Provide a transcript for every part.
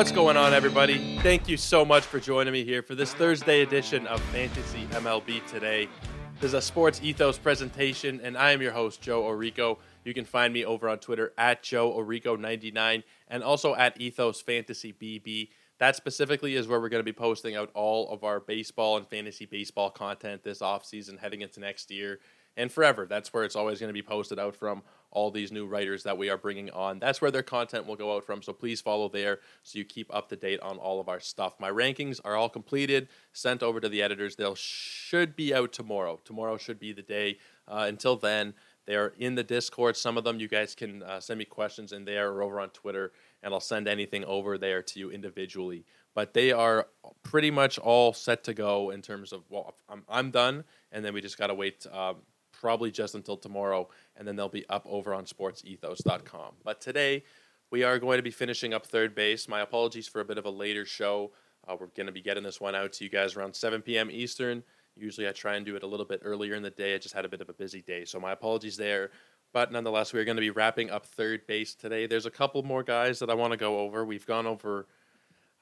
What's going on, everybody? Thank you so much for joining me here for this Thursday edition of Fantasy MLB Today. This is a Sports Ethos presentation, and I am your host, Joe Orico. You can find me over on Twitter at Joe Orico99 and also at Ethos Fantasy BB. That specifically is where we're going to be posting out all of our baseball and fantasy baseball content this offseason heading into next year and forever. That's where it's always going to be posted out from all these new writers that we are bringing on. That's where their content will go out from. So please follow there so you keep up to date on all of our stuff. My rankings are all completed, sent over to the editors. They'll should be out tomorrow. Tomorrow should be the day. Uh, until then, they're in the Discord. Some of them you guys can uh, send me questions in there or over on Twitter, and I'll send anything over there to you individually. But they are pretty much all set to go in terms of well, I'm, I'm done, and then we just got to wait. Um, probably just until tomorrow, and then they'll be up over on sportsethos.com. But today, we are going to be finishing up third base. My apologies for a bit of a later show. Uh, we're going to be getting this one out to you guys around 7 p.m. Eastern. Usually, I try and do it a little bit earlier in the day. I just had a bit of a busy day, so my apologies there. But nonetheless, we're going to be wrapping up third base today. There's a couple more guys that I want to go over. We've gone over,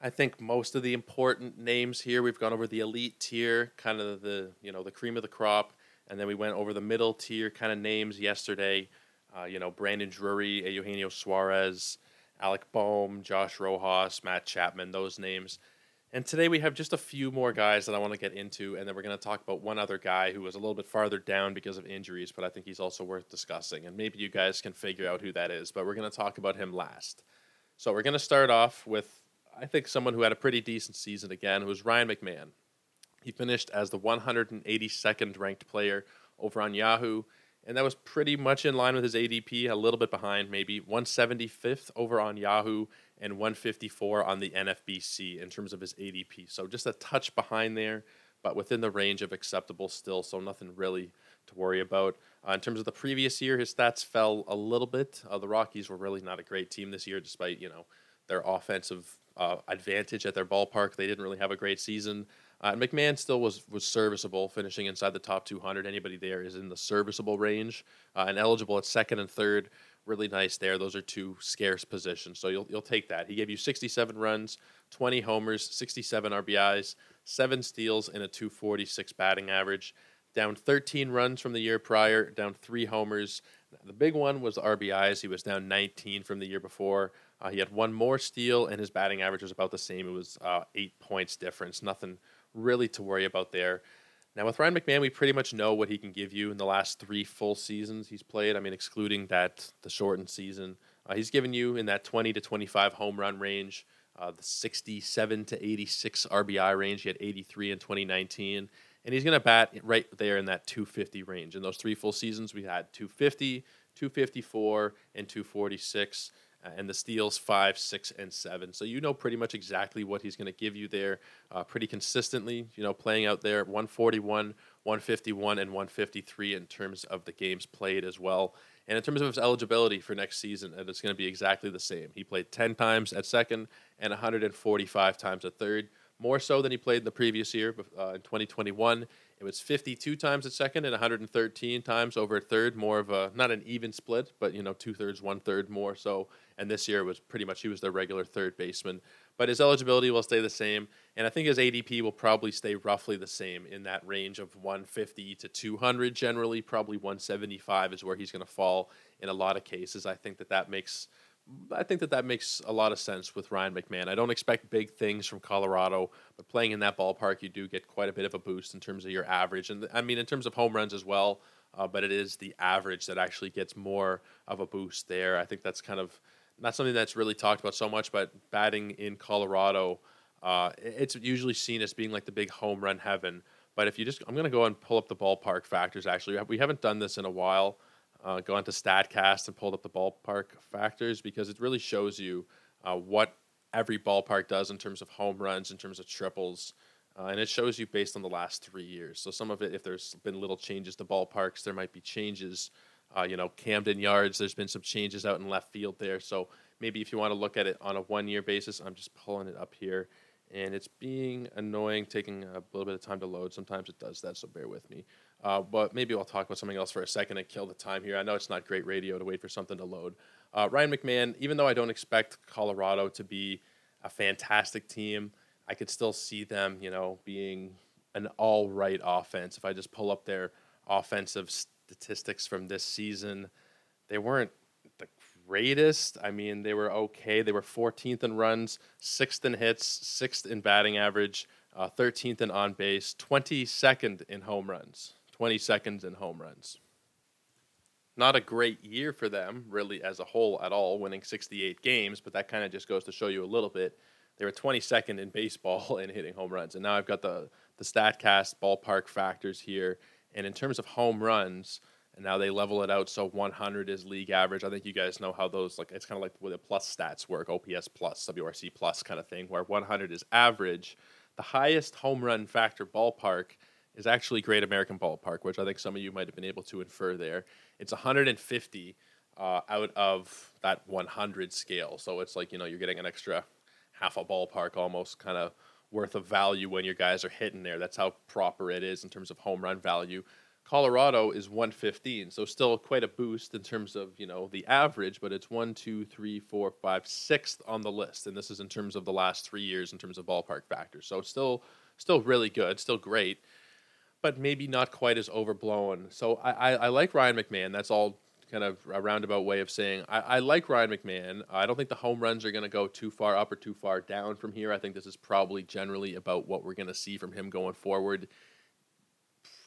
I think, most of the important names here. We've gone over the elite tier, kind of the you know the cream of the crop and then we went over the middle tier kind of names yesterday. Uh, you know, Brandon Drury, Eugenio Suarez, Alec Bohm, Josh Rojas, Matt Chapman, those names. And today we have just a few more guys that I want to get into, and then we're going to talk about one other guy who was a little bit farther down because of injuries, but I think he's also worth discussing. And maybe you guys can figure out who that is, but we're going to talk about him last. So we're going to start off with, I think, someone who had a pretty decent season again, who was Ryan McMahon. He finished as the 182nd ranked player over on Yahoo, and that was pretty much in line with his ADP, a little bit behind, maybe 175th over on Yahoo and 154 on the NFBC in terms of his ADP. So just a touch behind there, but within the range of acceptable still. So nothing really to worry about. Uh, in terms of the previous year, his stats fell a little bit. Uh, the Rockies were really not a great team this year, despite you know their offensive uh, advantage at their ballpark. They didn't really have a great season. Uh, McMahon still was was serviceable, finishing inside the top 200. Anybody there is in the serviceable range uh, and eligible at second and third. Really nice there. Those are two scarce positions, so you'll you'll take that. He gave you 67 runs, 20 homers, 67 RBIs, seven steals, and a 246 batting average. Down 13 runs from the year prior, down three homers. The big one was RBIs. He was down 19 from the year before. Uh, he had one more steal, and his batting average was about the same. It was uh, eight points difference. Nothing really to worry about there. Now with Ryan McMahon, we pretty much know what he can give you in the last three full seasons he's played. I mean, excluding that the shortened season, uh, he's given you in that 20 to 25 home run range, uh, the 67 to 86 RBI range. He had 83 in 2019, and he's going to bat right there in that 250 range. In those three full seasons, we had 250, 254, and 246 uh, and the steals five, six, and seven. So you know pretty much exactly what he's going to give you there, uh, pretty consistently. You know, playing out there 141, 151, and 153 in terms of the games played as well. And in terms of his eligibility for next season, it's going to be exactly the same. He played 10 times at second and 145 times at third, more so than he played in the previous year uh, in 2021. It was 52 times at second and 113 times over at third. More of a not an even split, but you know two thirds, one third more so. And this year was pretty much he was the regular third baseman. But his eligibility will stay the same, and I think his ADP will probably stay roughly the same in that range of 150 to 200. Generally, probably 175 is where he's going to fall in a lot of cases. I think that that makes I think that that makes a lot of sense with Ryan McMahon. I don't expect big things from Colorado, but playing in that ballpark, you do get quite a bit of a boost in terms of your average, and I mean in terms of home runs as well. Uh, but it is the average that actually gets more of a boost there. I think that's kind of not something that's really talked about so much, but batting in Colorado, uh, it's usually seen as being like the big home run heaven. But if you just, I'm going to go and pull up the ballpark factors. Actually, we haven't done this in a while uh, go onto Statcast and pulled up the ballpark factors because it really shows you uh, what every ballpark does in terms of home runs, in terms of triples, uh, and it shows you based on the last three years. So some of it, if there's been little changes to ballparks, there might be changes. Uh, you know, Camden Yards, there's been some changes out in left field there. So maybe if you want to look at it on a one-year basis, I'm just pulling it up here. And it's being annoying, taking a little bit of time to load. Sometimes it does that, so bear with me. Uh, but maybe I'll talk about something else for a second and kill the time here. I know it's not great radio to wait for something to load. Uh, Ryan McMahon, even though I don't expect Colorado to be a fantastic team. I could still see them, you know, being an all right offense. If I just pull up their offensive statistics from this season, they weren't the greatest. I mean, they were okay. They were 14th in runs, sixth in hits, sixth in batting average, uh, 13th in on base, 22nd in home runs, 22nd in home runs. Not a great year for them, really, as a whole at all, winning 68 games, but that kind of just goes to show you a little bit. They were 22nd in baseball in hitting home runs. And now I've got the, the StatCast ballpark factors here. And in terms of home runs, and now they level it out so 100 is league average. I think you guys know how those like it's kind of like where the plus stats work, OPS plus, WRC plus kind of thing, where 100 is average. The highest home run factor ballpark is actually Great American Ballpark, which I think some of you might have been able to infer there. It's 150 uh, out of that 100 scale, so it's like you know you're getting an extra half a ballpark almost kind of worth of value when your guys are hitting there. That's how proper it is in terms of home run value. Colorado is 115, so still quite a boost in terms of you know the average, but it's one, two, three, four, five, sixth on the list, and this is in terms of the last three years in terms of ballpark factors. So still, still really good, still great, but maybe not quite as overblown. So I, I, I like Ryan McMahon. That's all kind of a roundabout way of saying I, I like Ryan McMahon. I don't think the home runs are going to go too far up or too far down from here. I think this is probably generally about what we're going to see from him going forward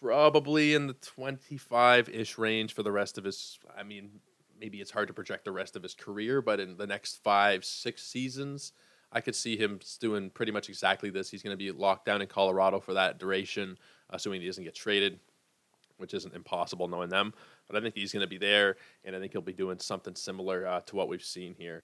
probably in the 25 ish range for the rest of his. I mean, maybe it's hard to project the rest of his career, but in the next five, six seasons, I could see him doing pretty much exactly this. He's going to be locked down in Colorado for that duration, assuming he doesn't get traded, which isn't impossible knowing them. But I think he's going to be there, and I think he'll be doing something similar uh, to what we've seen here.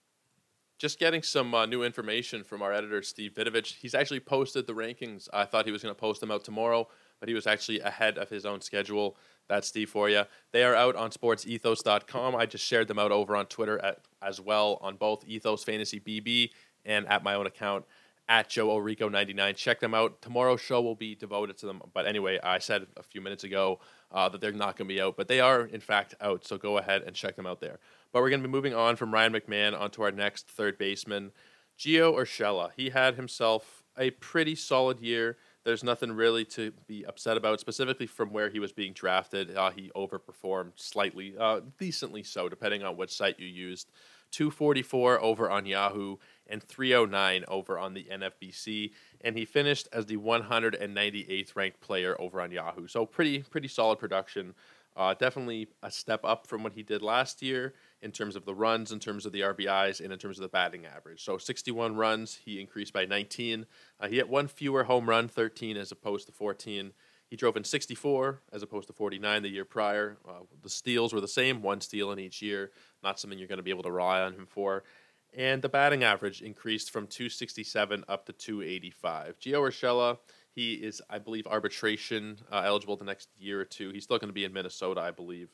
Just getting some uh, new information from our editor, Steve Vidovich. He's actually posted the rankings. I thought he was going to post them out tomorrow but he was actually ahead of his own schedule. That's Steve for you. They are out on sportsethos.com. I just shared them out over on Twitter at, as well on both Ethos Fantasy BB and at my own account at Joe Orico 99. Check them out. Tomorrow's show will be devoted to them. But anyway, I said a few minutes ago uh, that they're not going to be out, but they are in fact out. So go ahead and check them out there. But we're going to be moving on from Ryan McMahon onto our next third baseman, Gio Urshela. He had himself a pretty solid year. There's nothing really to be upset about, specifically from where he was being drafted. Uh, he overperformed slightly, uh, decently so, depending on which site you used. 244 over on Yahoo and 309 over on the NFBC, and he finished as the 198th ranked player over on Yahoo. So pretty pretty solid production. Uh, definitely a step up from what he did last year in terms of the runs, in terms of the RBIs, and in terms of the batting average. So 61 runs, he increased by 19. Uh, he hit one fewer home run, 13 as opposed to 14. He drove in 64 as opposed to 49 the year prior. Uh, the steals were the same, one steal in each year. Not something you're going to be able to rely on him for. And the batting average increased from 267 up to 285. Gio Urshela, he is, I believe, arbitration uh, eligible the next year or two. He's still going to be in Minnesota, I believe.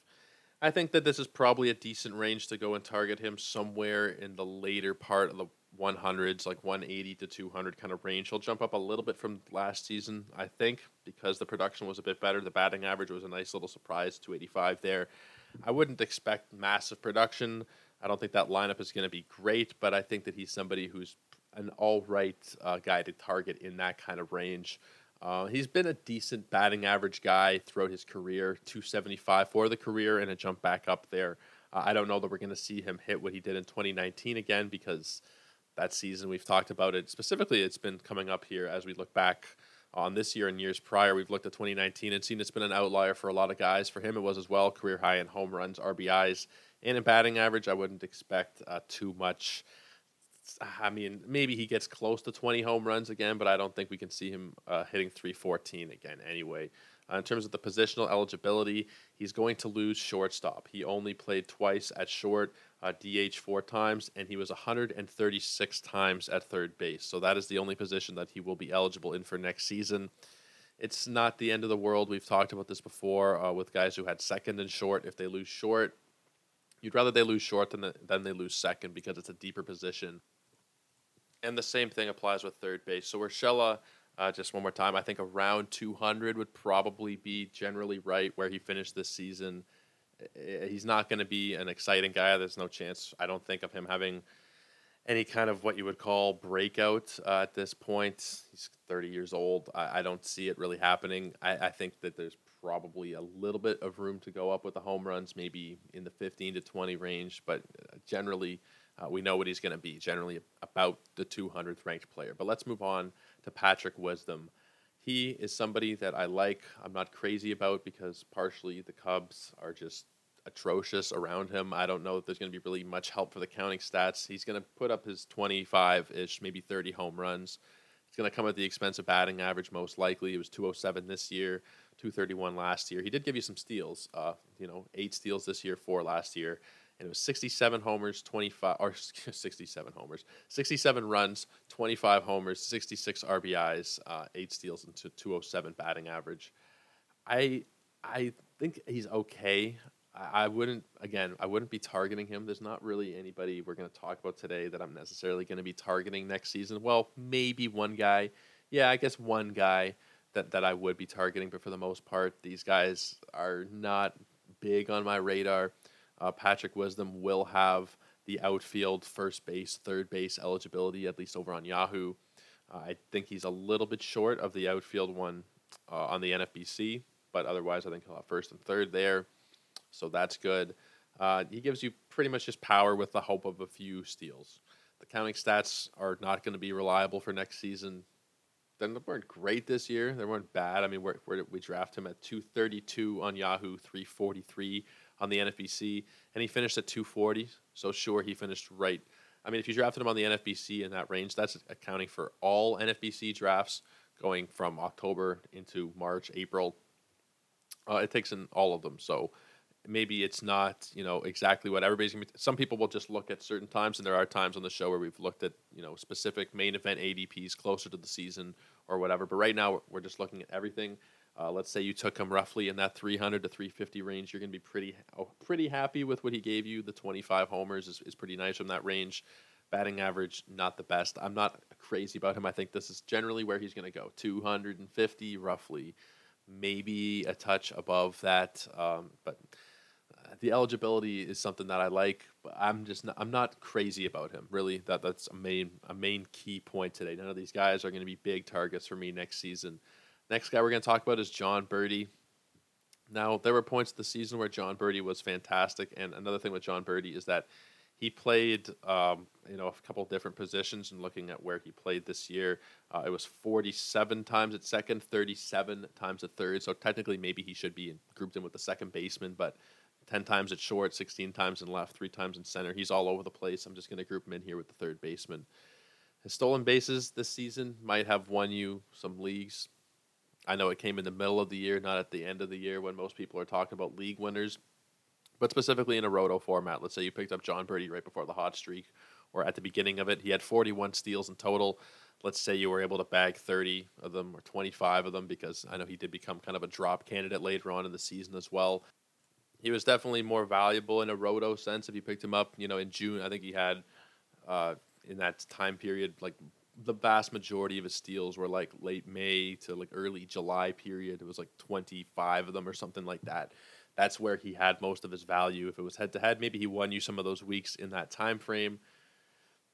I think that this is probably a decent range to go and target him somewhere in the later part of the 100s, like 180 to 200 kind of range. He'll jump up a little bit from last season, I think, because the production was a bit better. The batting average was a nice little surprise, 285 there. I wouldn't expect massive production. I don't think that lineup is going to be great, but I think that he's somebody who's an all right uh, guy to target in that kind of range. Uh, he's been a decent batting average guy throughout his career, 275 for the career, and a jump back up there. Uh, I don't know that we're going to see him hit what he did in 2019 again because that season we've talked about it. Specifically, it's been coming up here as we look back on this year and years prior. We've looked at 2019 and seen it's been an outlier for a lot of guys. For him, it was as well career high in home runs, RBIs, and in batting average. I wouldn't expect uh, too much I mean, maybe he gets close to 20 home runs again, but I don't think we can see him uh, hitting 314 again anyway. Uh, in terms of the positional eligibility, he's going to lose shortstop. He only played twice at short, uh, DH four times, and he was 136 times at third base. So that is the only position that he will be eligible in for next season. It's not the end of the world. We've talked about this before uh, with guys who had second and short. If they lose short, you'd rather they lose short than, the, than they lose second because it's a deeper position and the same thing applies with third base. So Urshela, uh, just one more time, I think around 200 would probably be generally right where he finished this season. He's not going to be an exciting guy. There's no chance, I don't think, of him having any kind of what you would call breakout uh, at this point. He's 30 years old. I, I don't see it really happening. I, I, think that there's probably a little bit of room to go up with the home runs, maybe in the 15 to 20 range, but uh, generally. Uh, we know what he's going to be, generally about the 200th ranked player. But let's move on to Patrick Wisdom. He is somebody that I like. I'm not crazy about because partially the Cubs are just atrocious around him. I don't know if there's going to be really much help for the counting stats. He's going to put up his 25 ish, maybe 30 home runs. It's going to come at the expense of batting average, most likely. It was 207 this year, 231 last year. He did give you some steals, uh, you know, eight steals this year, four last year. And it was 67 homers, 25, or 67 homers, 67 runs, 25 homers, 66 RBIs, uh, eight steals, and 207 batting average. I I think he's okay. I, wouldn't again. I wouldn't be targeting him. There's not really anybody we're going to talk about today that I'm necessarily going to be targeting next season. Well, maybe one guy. Yeah, I guess one guy that that I would be targeting, but for the most part, these guys are not big on my radar. Uh, Patrick Wisdom will have the outfield, first base, third base eligibility, at least over on Yahoo. Uh, I think he's a little bit short of the outfield one uh, on the NFBC, but otherwise, I think he'll have first and third there so that's good. Uh, he gives you pretty much just power with the hope of a few steals. The counting stats are not going to be reliable for next season. They weren't great this year. They weren't bad. I mean, where, did we draft him at 232 on Yahoo, 343 on the NFBC, and he finished at 240. So sure, he finished right. I mean, if you drafted him on the NFBC in that range, that's accounting for all NFBC drafts going from October into March, April. Uh, it takes in all of them. So maybe it's not you know exactly what everybody's gonna be some people will just look at certain times and there are times on the show where we've looked at you know specific main event adps closer to the season or whatever but right now we're just looking at everything uh, let's say you took him roughly in that 300 to 350 range you're going to be pretty oh, pretty happy with what he gave you the 25 homers is, is pretty nice from that range batting average not the best i'm not crazy about him i think this is generally where he's going to go 250 roughly maybe a touch above that um, but the eligibility is something that I like, but I'm just not, I'm not crazy about him. Really, that that's a main a main key point today. None of these guys are going to be big targets for me next season. Next guy we're going to talk about is Jon Berti. Now there were points of the season where Jon Berti was fantastic, and another thing with Jon Berti is that he played um, you know a couple different positions and looking at where he played this year uh, it was 47 times at second 37 times at third so technically maybe he should be grouped in with the second baseman but 10 times at short, 16 times in left, three times in center. He's all over the place. I'm just going to group him in here with the third baseman. His stolen bases this season might have won you some leagues. I know it came in the middle of the year, not at the end of the year when most people are talking about league winners, but specifically in a roto format. Let's say you picked up Jon Berti right before the hot streak or at the beginning of it. He had 41 steals in total. Let's say you were able to bag 30 of them or 25 of them because I know he did become kind of a drop candidate later on in the season as well he was definitely more valuable in a roto sense if you picked him up. You know, in June, I think he had uh, in that time period like the vast majority of his steals were like late May to like early July period. It was like 25 of them or something like that. That's where he had most of his value. If it was head to head, maybe he won you some of those weeks in that time frame.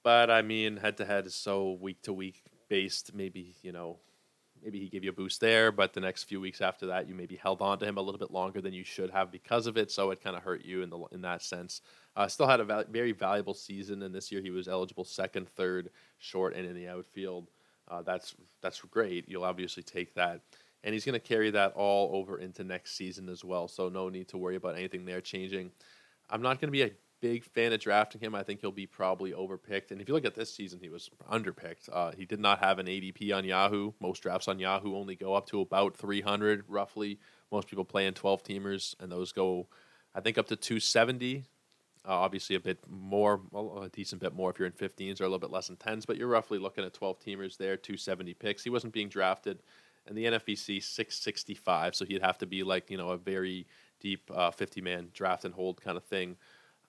But I mean, head to head is so week to week based. Maybe you know maybe he gave you a boost there, but the next few weeks after that, you maybe held on to him a little bit longer than you should have because of it. So it kind of hurt you in the in that sense. Uh, still had a val- very valuable season, and this year he was eligible second, third, short, and in the outfield. Uh, that's that's great. You'll obviously take that, and he's going to carry that all over into next season as well. So no need to worry about anything there changing. I'm not going to be a big fan of drafting him. I think he'll be probably overpicked. And if you look at this season, he was underpicked. Uh, he did not have an ADP on Yahoo. Most drafts on Yahoo only go up to about 300 roughly. Most people play in 12 teamers, and those go, I think, up to 270. Uh, obviously, a bit more, a decent bit more if you're in 15s or a little bit less than 10s, but you're roughly looking at 12 teamers there, 270 picks. He wasn't being drafted. And the NFBC 665, so he'd have to be like, you know, a very deep 50 uh, man draft and hold kind of thing.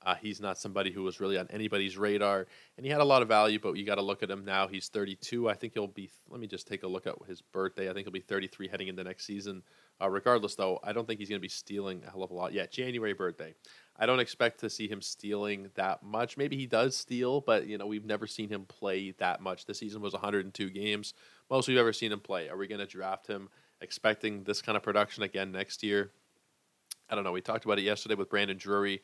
Uh, he's not somebody who was really on anybody's radar, and he had a lot of value. But you got to look at him now. He's 32. I think he'll be. Let me just take a look at his birthday. I think he'll be 33 heading into next season. Uh, regardless, though, I don't think he's going to be stealing a hell of a lot. Yeah, January birthday. I don't expect to see him stealing that much. Maybe he does steal, but you know we've never seen him play that much. The season was 102 games, most we've ever seen him play. Are we going to draft him expecting this kind of production again next year? I don't know. We talked about it yesterday with Brandon Drury.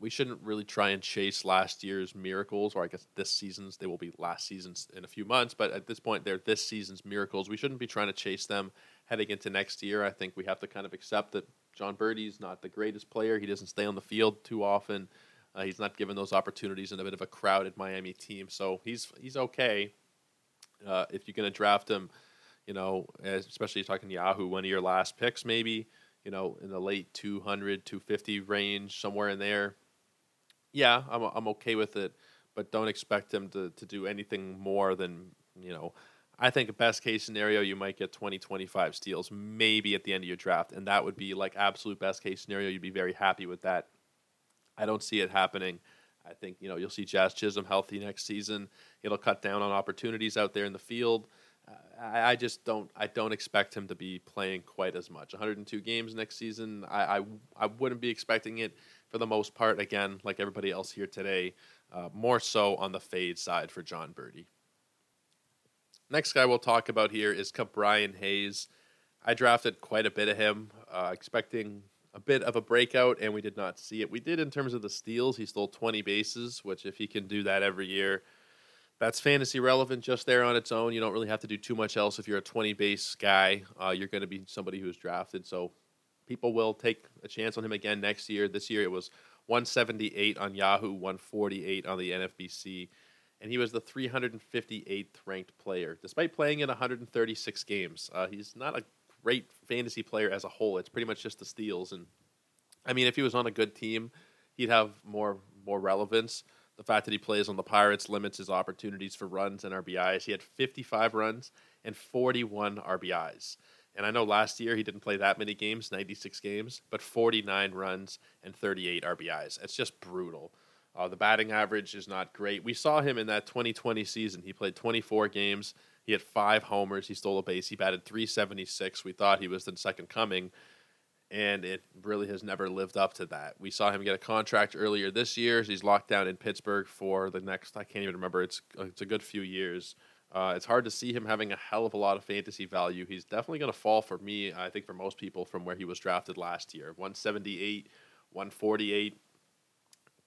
We shouldn't really try and chase last year's miracles, or I guess this season's. They will be last season's in a few months, but at this point, they're this season's miracles. We shouldn't be trying to chase them heading into next year. I think we have to kind of accept that Jon Berti's not the greatest player. He doesn't stay on the field too often. Uh, he's not given those opportunities in a bit of a crowded Miami team, so he's he's okay. Uh, if you're going to draft him, you know, especially talking Yahoo, one of your last picks, maybe you know, in the late 200, 250 range, somewhere in there. Yeah, I'm, I'm okay with it, but don't expect him to, to do anything more than, you know, I think a best case scenario, you might get 20, 25 steals, maybe at the end of your draft. And that would be like absolute best case scenario. You'd be very happy with that. I don't see it happening. I think, you know, you'll see Jazz Chisholm healthy next season. It'll cut down on opportunities out there in the field. I, I, just don't. I don't expect him to be playing quite as much. 102 games next season. I, I, I wouldn't be expecting it for the most part. Again, like everybody else here today, uh, more so on the fade side for Jon Berti. Next guy we'll talk about here is Brian Hayes. I drafted quite a bit of him, uh, expecting a bit of a breakout, and we did not see it. We did in terms of the steals. He stole 20 bases, which if he can do that every year, that's fantasy relevant just there on its own. You don't really have to do too much else. If you're a 20 base guy, uh, you're going to be somebody who's drafted. So people will take a chance on him again next year. This year it was 178 on Yahoo, 148 on the NFBC, and he was the 358th ranked player, despite playing in 136 games. Uh, he's not a great fantasy player as a whole. It's pretty much just the steals, and I mean, if he was on a good team, he'd have more more relevance. The fact that he plays on the Pirates limits his opportunities for runs and RBIs. He had 55 runs and 41 RBIs. And I know last year he didn't play that many games, 96 games, but 49 runs and 38 RBIs. It's just brutal. Uh, the batting average is not great. We saw him in that 2020 season. He played 24 games. He had five homers. He stole a base. He batted 376. We thought he was the second coming and it really has never lived up to that. We saw him get a contract earlier this year. He's locked down in Pittsburgh for the next I can't even remember. It's it's a good few years. Uh, it's hard to see him having a hell of a lot of fantasy value. He's definitely going to fall for me. I think for most people from where he was drafted last year, 178, 148.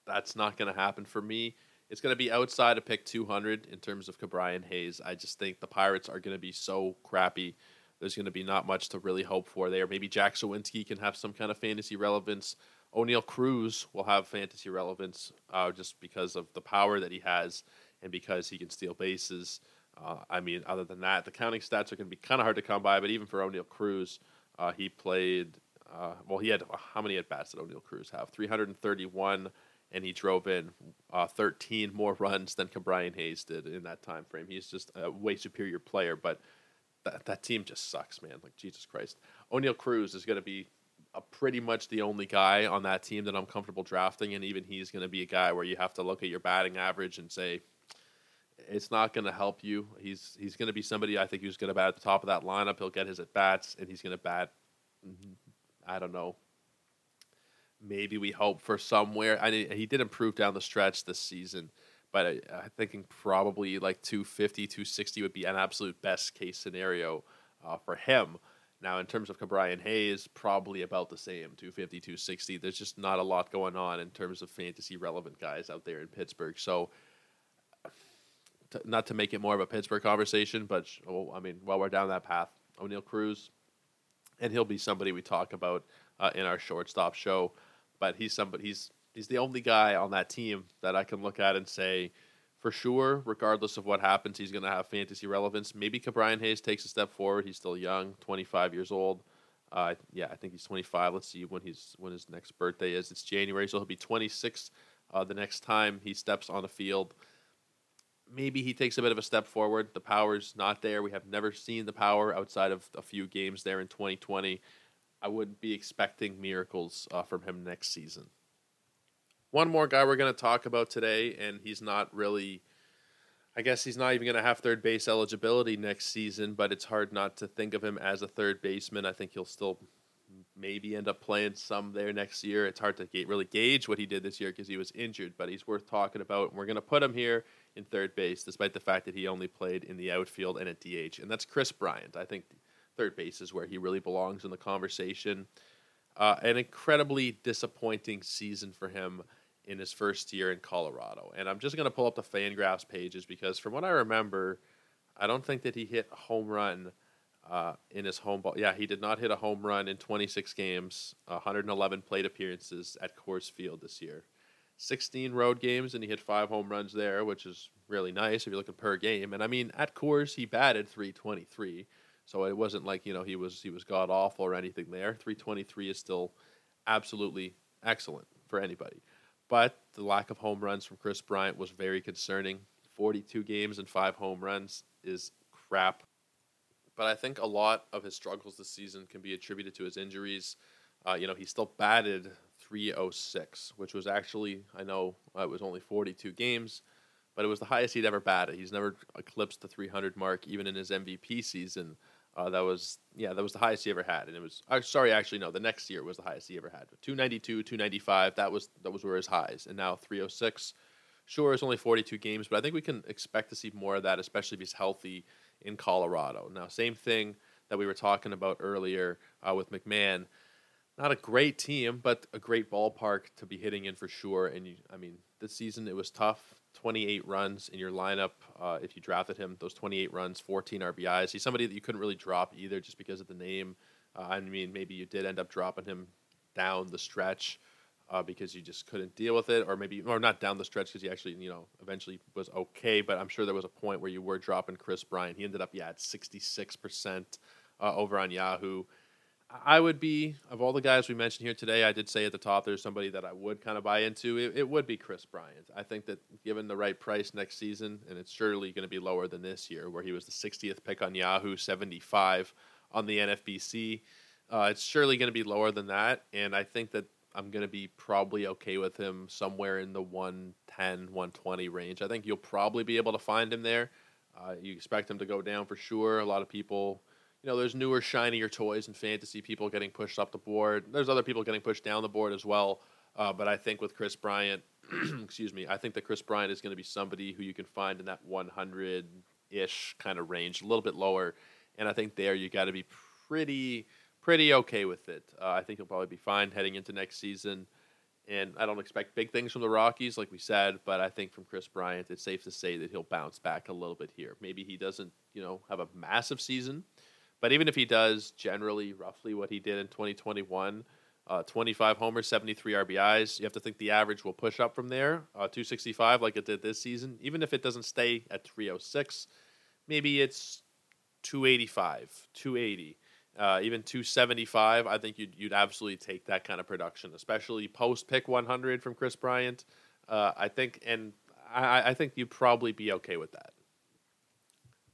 That's not going to happen for me. It's going to be outside of pick 200 in terms of Ke'Bryan Hayes. I just think the Pirates are going to be so crappy there's going to be not much to really hope for there. Maybe Jack Suwinski can have some kind of fantasy relevance. Oneil Cruz will have fantasy relevance uh, just because of the power that he has and because he can steal bases. Uh, I mean, other than that, the counting stats are going to be kind of hard to come by. But even for Oneil Cruz, uh, he played. Uh, well, he had how many at bats did Oneil Cruz have? 331, and he drove in uh, 13 more runs than Ke'Bryan Hayes did in that time frame. He's just a way superior player, but that, that team just sucks, man. Like Jesus Christ. Oneil Cruz is going to be pretty much the only guy on that team that I'm comfortable drafting, and even he's going to be a guy where you have to look at your batting average and say it's not going to help you. He's he's going to be somebody I think who's going to bat at the top of that lineup. He'll get his at bats, and he's going to bat. I don't know. Maybe we hope for somewhere. I mean, he did improve down the stretch this season but I, am thinking probably like 250, 260 would be an absolute best case scenario uh, for him. Now, in terms of Ke'Bryan Hayes, probably about the same 250, 260. There's just not a lot going on in terms of fantasy relevant guys out there in Pittsburgh. So, to, not to make it more of a Pittsburgh conversation, but oh, I mean, while we're down that path, Oneil Cruz, and he'll be somebody we talk about uh, in our shortstop show. But he's somebody he's he's the only guy on that team that I can look at and say, for sure, regardless of what happens, he's going to have fantasy relevance. Maybe Ke'Bryan Hayes takes a step forward. He's still young, 25 years old. Uh, yeah, I think he's 25. Let's see when he's when his next birthday is. It's January, so he'll be 26 uh, the next time he steps on the field. Maybe he takes a bit of a step forward. The power's not there. We have never seen the power outside of a few games there in 2020. I wouldn't be expecting miracles uh, from him next season. One more guy we're going to talk about today, and he's not really. I guess he's not even going to have third base eligibility next season, but it's hard not to think of him as a third baseman. I think he'll still maybe end up playing some there next year. It's hard to really gauge what he did this year because he was injured, but he's worth talking about. And we're going to put him here in third base, despite the fact that he only played in the outfield and at DH. And that's Kris Bryant. I think third base is where he really belongs in the conversation. Uh, an incredibly disappointing season for him in his first year in Colorado. And I'm just going to pull up the Fangraphs pages because, from what I remember, I don't think that he hit a home run uh, in his home ball. Yeah, he did not hit a home run in 26 games, 111 plate appearances at Coors Field this year. 16 road games, and he hit five home runs there, which is really nice if you're looking per game. And I mean, at Coors, he batted 323, so it wasn't like you know he was he was god awful or anything there. 323 is still absolutely excellent for anybody. But the lack of home runs from Kris Bryant was very concerning. 42 games and five home runs is crap. But I think a lot of his struggles this season can be attributed to his injuries. Uh, you know, he still batted 306, which was actually, I know uh, it was only 42 games, but it was the highest he'd ever batted. He's never eclipsed the 300 mark, even in his MVP season. Uh, that was yeah, that was the highest he ever had, and it was uh, sorry, actually no, the next year was the highest he ever had. 292, 295, that was that was were his highs, and now 306. Sure, it's only 42 games, but I think we can expect to see more of that, especially if he's healthy in Colorado. Now, same thing that we were talking about earlier uh, with McMahon. Not a great team, but a great ballpark to be hitting in for sure. And you, I mean, this season it was tough. 28 runs in your lineup uh, if you drafted him. Those 28 runs, 14 RBIs. He's somebody that you couldn't really drop either just because of the name. Uh, I mean, maybe you did end up dropping him down the stretch uh, because you just couldn't deal with it, or maybe, or not down the stretch because he actually, you know, eventually was okay. But I'm sure there was a point where you were dropping Kris Bryant. He ended up, yeah, at 66% uh, over on Yahoo. I would be of all the guys we mentioned here today. I did say at the top there's somebody that I would kind of buy into. It, it, would be Kris Bryant. I think that given the right price next season, and it's surely going to be lower than this year, where he was the 60th pick on Yahoo, 75 on the NFBC. Uh, it's surely going to be lower than that, and I think that I'm going to be probably okay with him somewhere in the 110, 120 range. I think you'll probably be able to find him there. Uh, you expect him to go down for sure. A lot of people you know, there's newer, shinier toys in fantasy, people getting pushed up the board. There's other people getting pushed down the board as well. Uh, but I think with Kris Bryant, excuse me, I think that Kris Bryant is going to be somebody who you can find in that 100 ish kind of range, a little bit lower. And I think there you got to be pretty, pretty okay with it. Uh, I think he'll probably be fine heading into next season. And I don't expect big things from the Rockies, like we said, but I think from Kris Bryant, it's safe to say that he'll bounce back a little bit here. Maybe he doesn't, you know, have a massive season but even if he does generally roughly what he did in 2021, uh, 25 homers, 73 RBIs, you have to think the average will push up from there, uh, 265 like it did this season. Even if it doesn't stay at 306, maybe it's 285, 280. Uh, even 275, I think you'd, you'd absolutely take that kind of production, especially post pick 100 from Kris Bryant. Uh, I think, and I, I think you'd probably be okay with that.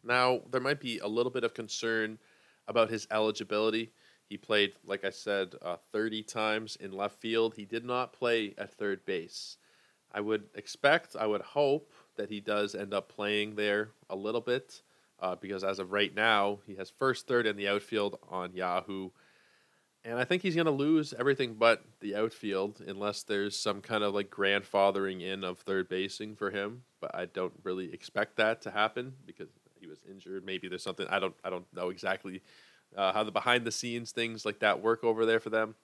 Now, there might be a little bit of concern about his eligibility. He played, like I said, uh, 30 times in left field. He did not play at third base. I would expect, I would hope that he does end up playing there a little bit uh, because as of right now, he has first, third, and the outfield on Yahoo. And I think he's going to lose everything but the outfield unless there's some kind of like grandfathering in of third basing for him. But I don't really expect that to happen because injured. Maybe there's something I don't I don't know exactly uh, how the behind the scenes things like that work over there for them.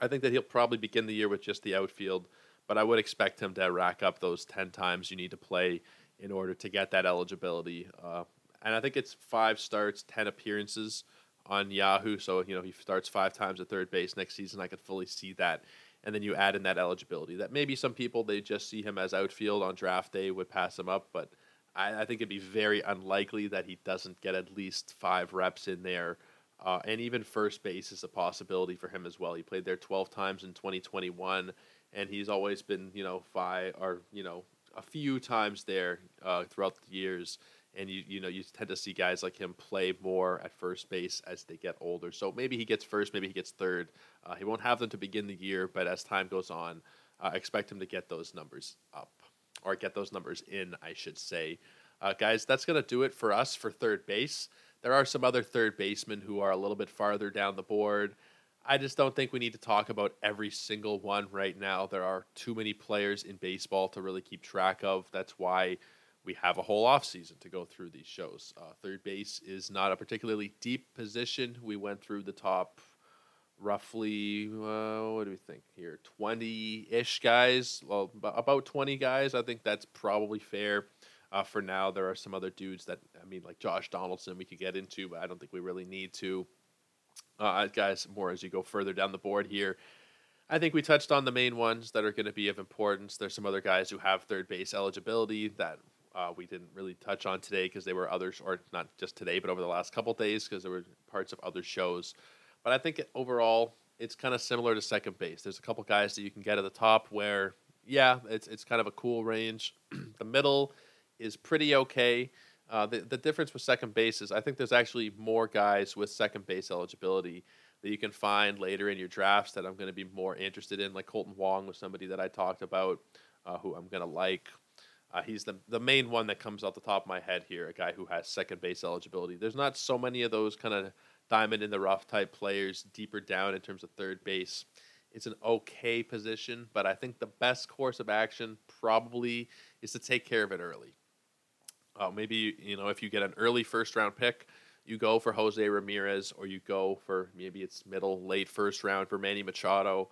I think that he'll probably begin the year with just the outfield, but I would expect him to rack up those ten times you need to play in order to get that eligibility. Uh, and I think it's five starts, ten appearances on Yahoo. So you know he starts five times at third base next season. I could fully see that. And then you add in that eligibility. That maybe some people they just see him as outfield on draft day would pass him up, but I, I, think it'd be very unlikely that he doesn't get at least five reps in there. Uh, and even first base is a possibility for him as well. He played there 12 times in 2021, and he's always been, you know, five or, you know, a few times there uh, throughout the years. And you, you know, you tend to see guys like him play more at first base as they get older. So maybe he gets first, maybe he gets third. Uh, he won't have them to begin the year, but as time goes on, uh, expect him to get those numbers up or get those numbers in, I should say. Uh, guys, that's going to do it for us for third base. There are some other third basemen who are a little bit farther down the board. I just don't think we need to talk about every single one right now. There are too many players in baseball to really keep track of. That's why we have a whole off season to go through these shows. Uh, third base is not a particularly deep position. We went through the top roughly, uh, what do we think here? 20 ish guys. Well, about 20 guys. I think that's probably fair. Uh, for now, there are some other dudes that, I mean, like Josh Donaldson, we could get into, but I don't think we really need to. Uh, guys, more as you go further down the board here. I think we touched on the main ones that are going to be of importance. There's some other guys who have third base eligibility that uh, we didn't really touch on today because they were others, or not just today, but over the last couple days because there were parts of other shows. But I think overall, it's kind of similar to second base. There's a couple guys that you can get at the top where, yeah, it's it's kind of a cool range. the middle is pretty okay. Uh, the, the difference with second base is I think there's actually more guys with second base eligibility that you can find later in your drafts that I'm going to be more interested in. Like Kolten Wong was somebody that I talked about, uh, who I'm going to like. Uh, he's the the main one that comes off the top of my head here. A guy who has second base eligibility. There's not so many of those kind of diamond in the rough type players deeper down in terms of third base. It's an okay position, but I think the best course of action probably is to take care of it early. Uh, maybe you know if you get an early first round pick, you go for Jose Ramirez, or you go for maybe it's middle late first round for Manny Machado.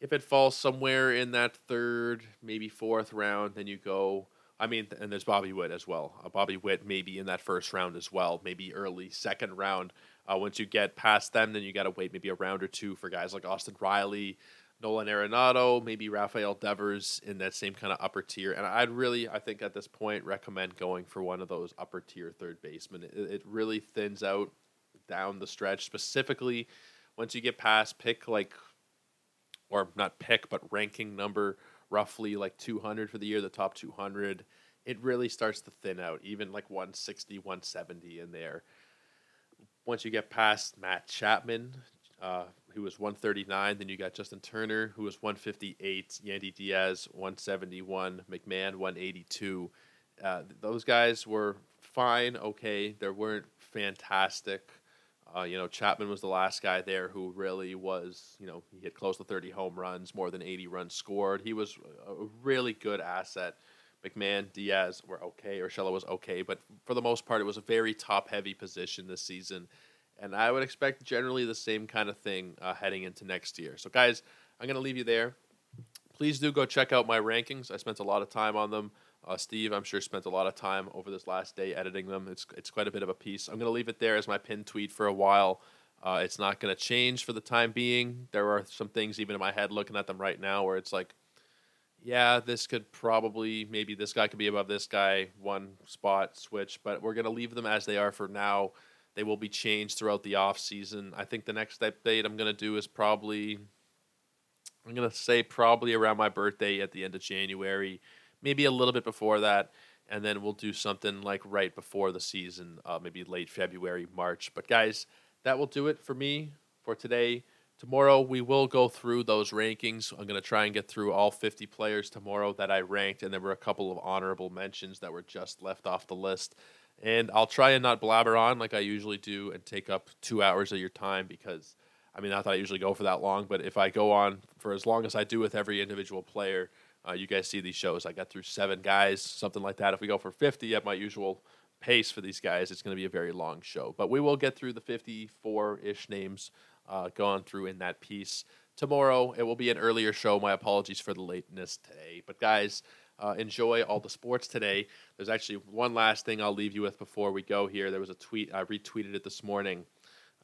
If it falls somewhere in that third, maybe fourth round, then you go I mean, and there's Bobby Witt as well. Uh, Bobby Witt maybe in that first round as well, maybe early second round. Uh, once you get past them, then you got to wait maybe a round or two for guys like Austin Riley, Nolan Arenado, maybe Rafael Devers in that same kind of upper tier. And I'd really, I think at this point, recommend going for one of those upper tier third basemen. It, it really thins out down the stretch, specifically once you get past pick like, or not pick, but ranking number roughly like 200 for the year, the top 200, it really starts to thin out, even like 160, 170 in there. Once you get past Matt Chapman, uh, who was 139, then you got Justin Turner, who was 158, Yandy Diaz, 171, McMahon, 182. Uh, those guys were fine, okay. They weren't fantastic. Uh, you know, Chapman was the last guy there who really was, you know, he hit close to 30 home runs, more than 80 runs scored. He was a really good asset. McMahon, Diaz were okay. Urshela was okay, but for the most part, it was a very top heavy position this season. And I would expect generally the same kind of thing uh, heading into next year. So, guys, I'm going to leave you there. Please do go check out my rankings. I spent a lot of time on them. Uh, Steve, I'm sure, spent a lot of time over this last day editing them. It's it's quite a bit of a piece. I'm going to leave it there as my pinned tweet for a while. Uh, it's not going to change for the time being. There are some things even in my head looking at them right now where it's like, yeah, this could probably maybe this guy could be above this guy, one spot switch, but we're going to leave them as they are for now. They will be changed throughout the off season. I think the next update I'm going to do is probably I'm going to say probably around my birthday at the end of January maybe a little bit before that, and then we'll do something like right before the season, uh, maybe late February, March. But guys, that will do it for me for today. Tomorrow we will go through those rankings. I'm going to try and get through all 50 players tomorrow that I ranked, and there were a couple of honorable mentions that were just left off the list. And I'll try and not blabber on like I usually do and take up two hours of your time because, I mean, not that I usually go for that long, but if I go on for as long as I do with every individual player, uh, you guys see these shows. I got through seven guys, something like that. If we go for 50 at my usual pace for these guys, it's going to be a very long show. But we will get through the 54 ish names uh, gone through in that piece. Tomorrow, it will be an earlier show. My apologies for the lateness today. But guys, uh, enjoy all the sports today. There's actually one last thing I'll leave you with before we go here. There was a tweet, I retweeted it this morning.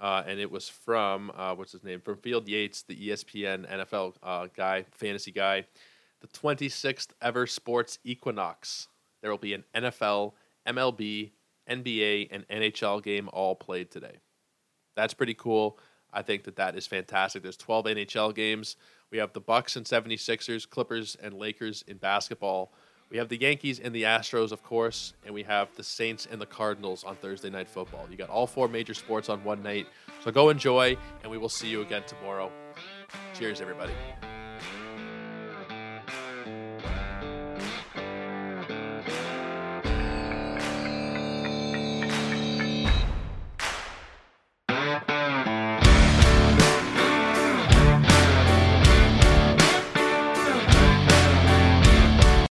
Uh, and it was from uh, what's his name from Field Yates, the ESPN NFL uh, guy, fantasy guy the 26th ever sports equinox. There will be an NFL, MLB, NBA, and NHL game all played today. That's pretty cool. I think that that is fantastic. There's 12 NHL games. We have the Bucks and 76ers, Clippers and Lakers in basketball. We have the Yankees and the Astros, of course, and we have the Saints and the Cardinals on Thursday night football. You got all four major sports on one night. So go enjoy, and we will see you again tomorrow. Cheers, everybody.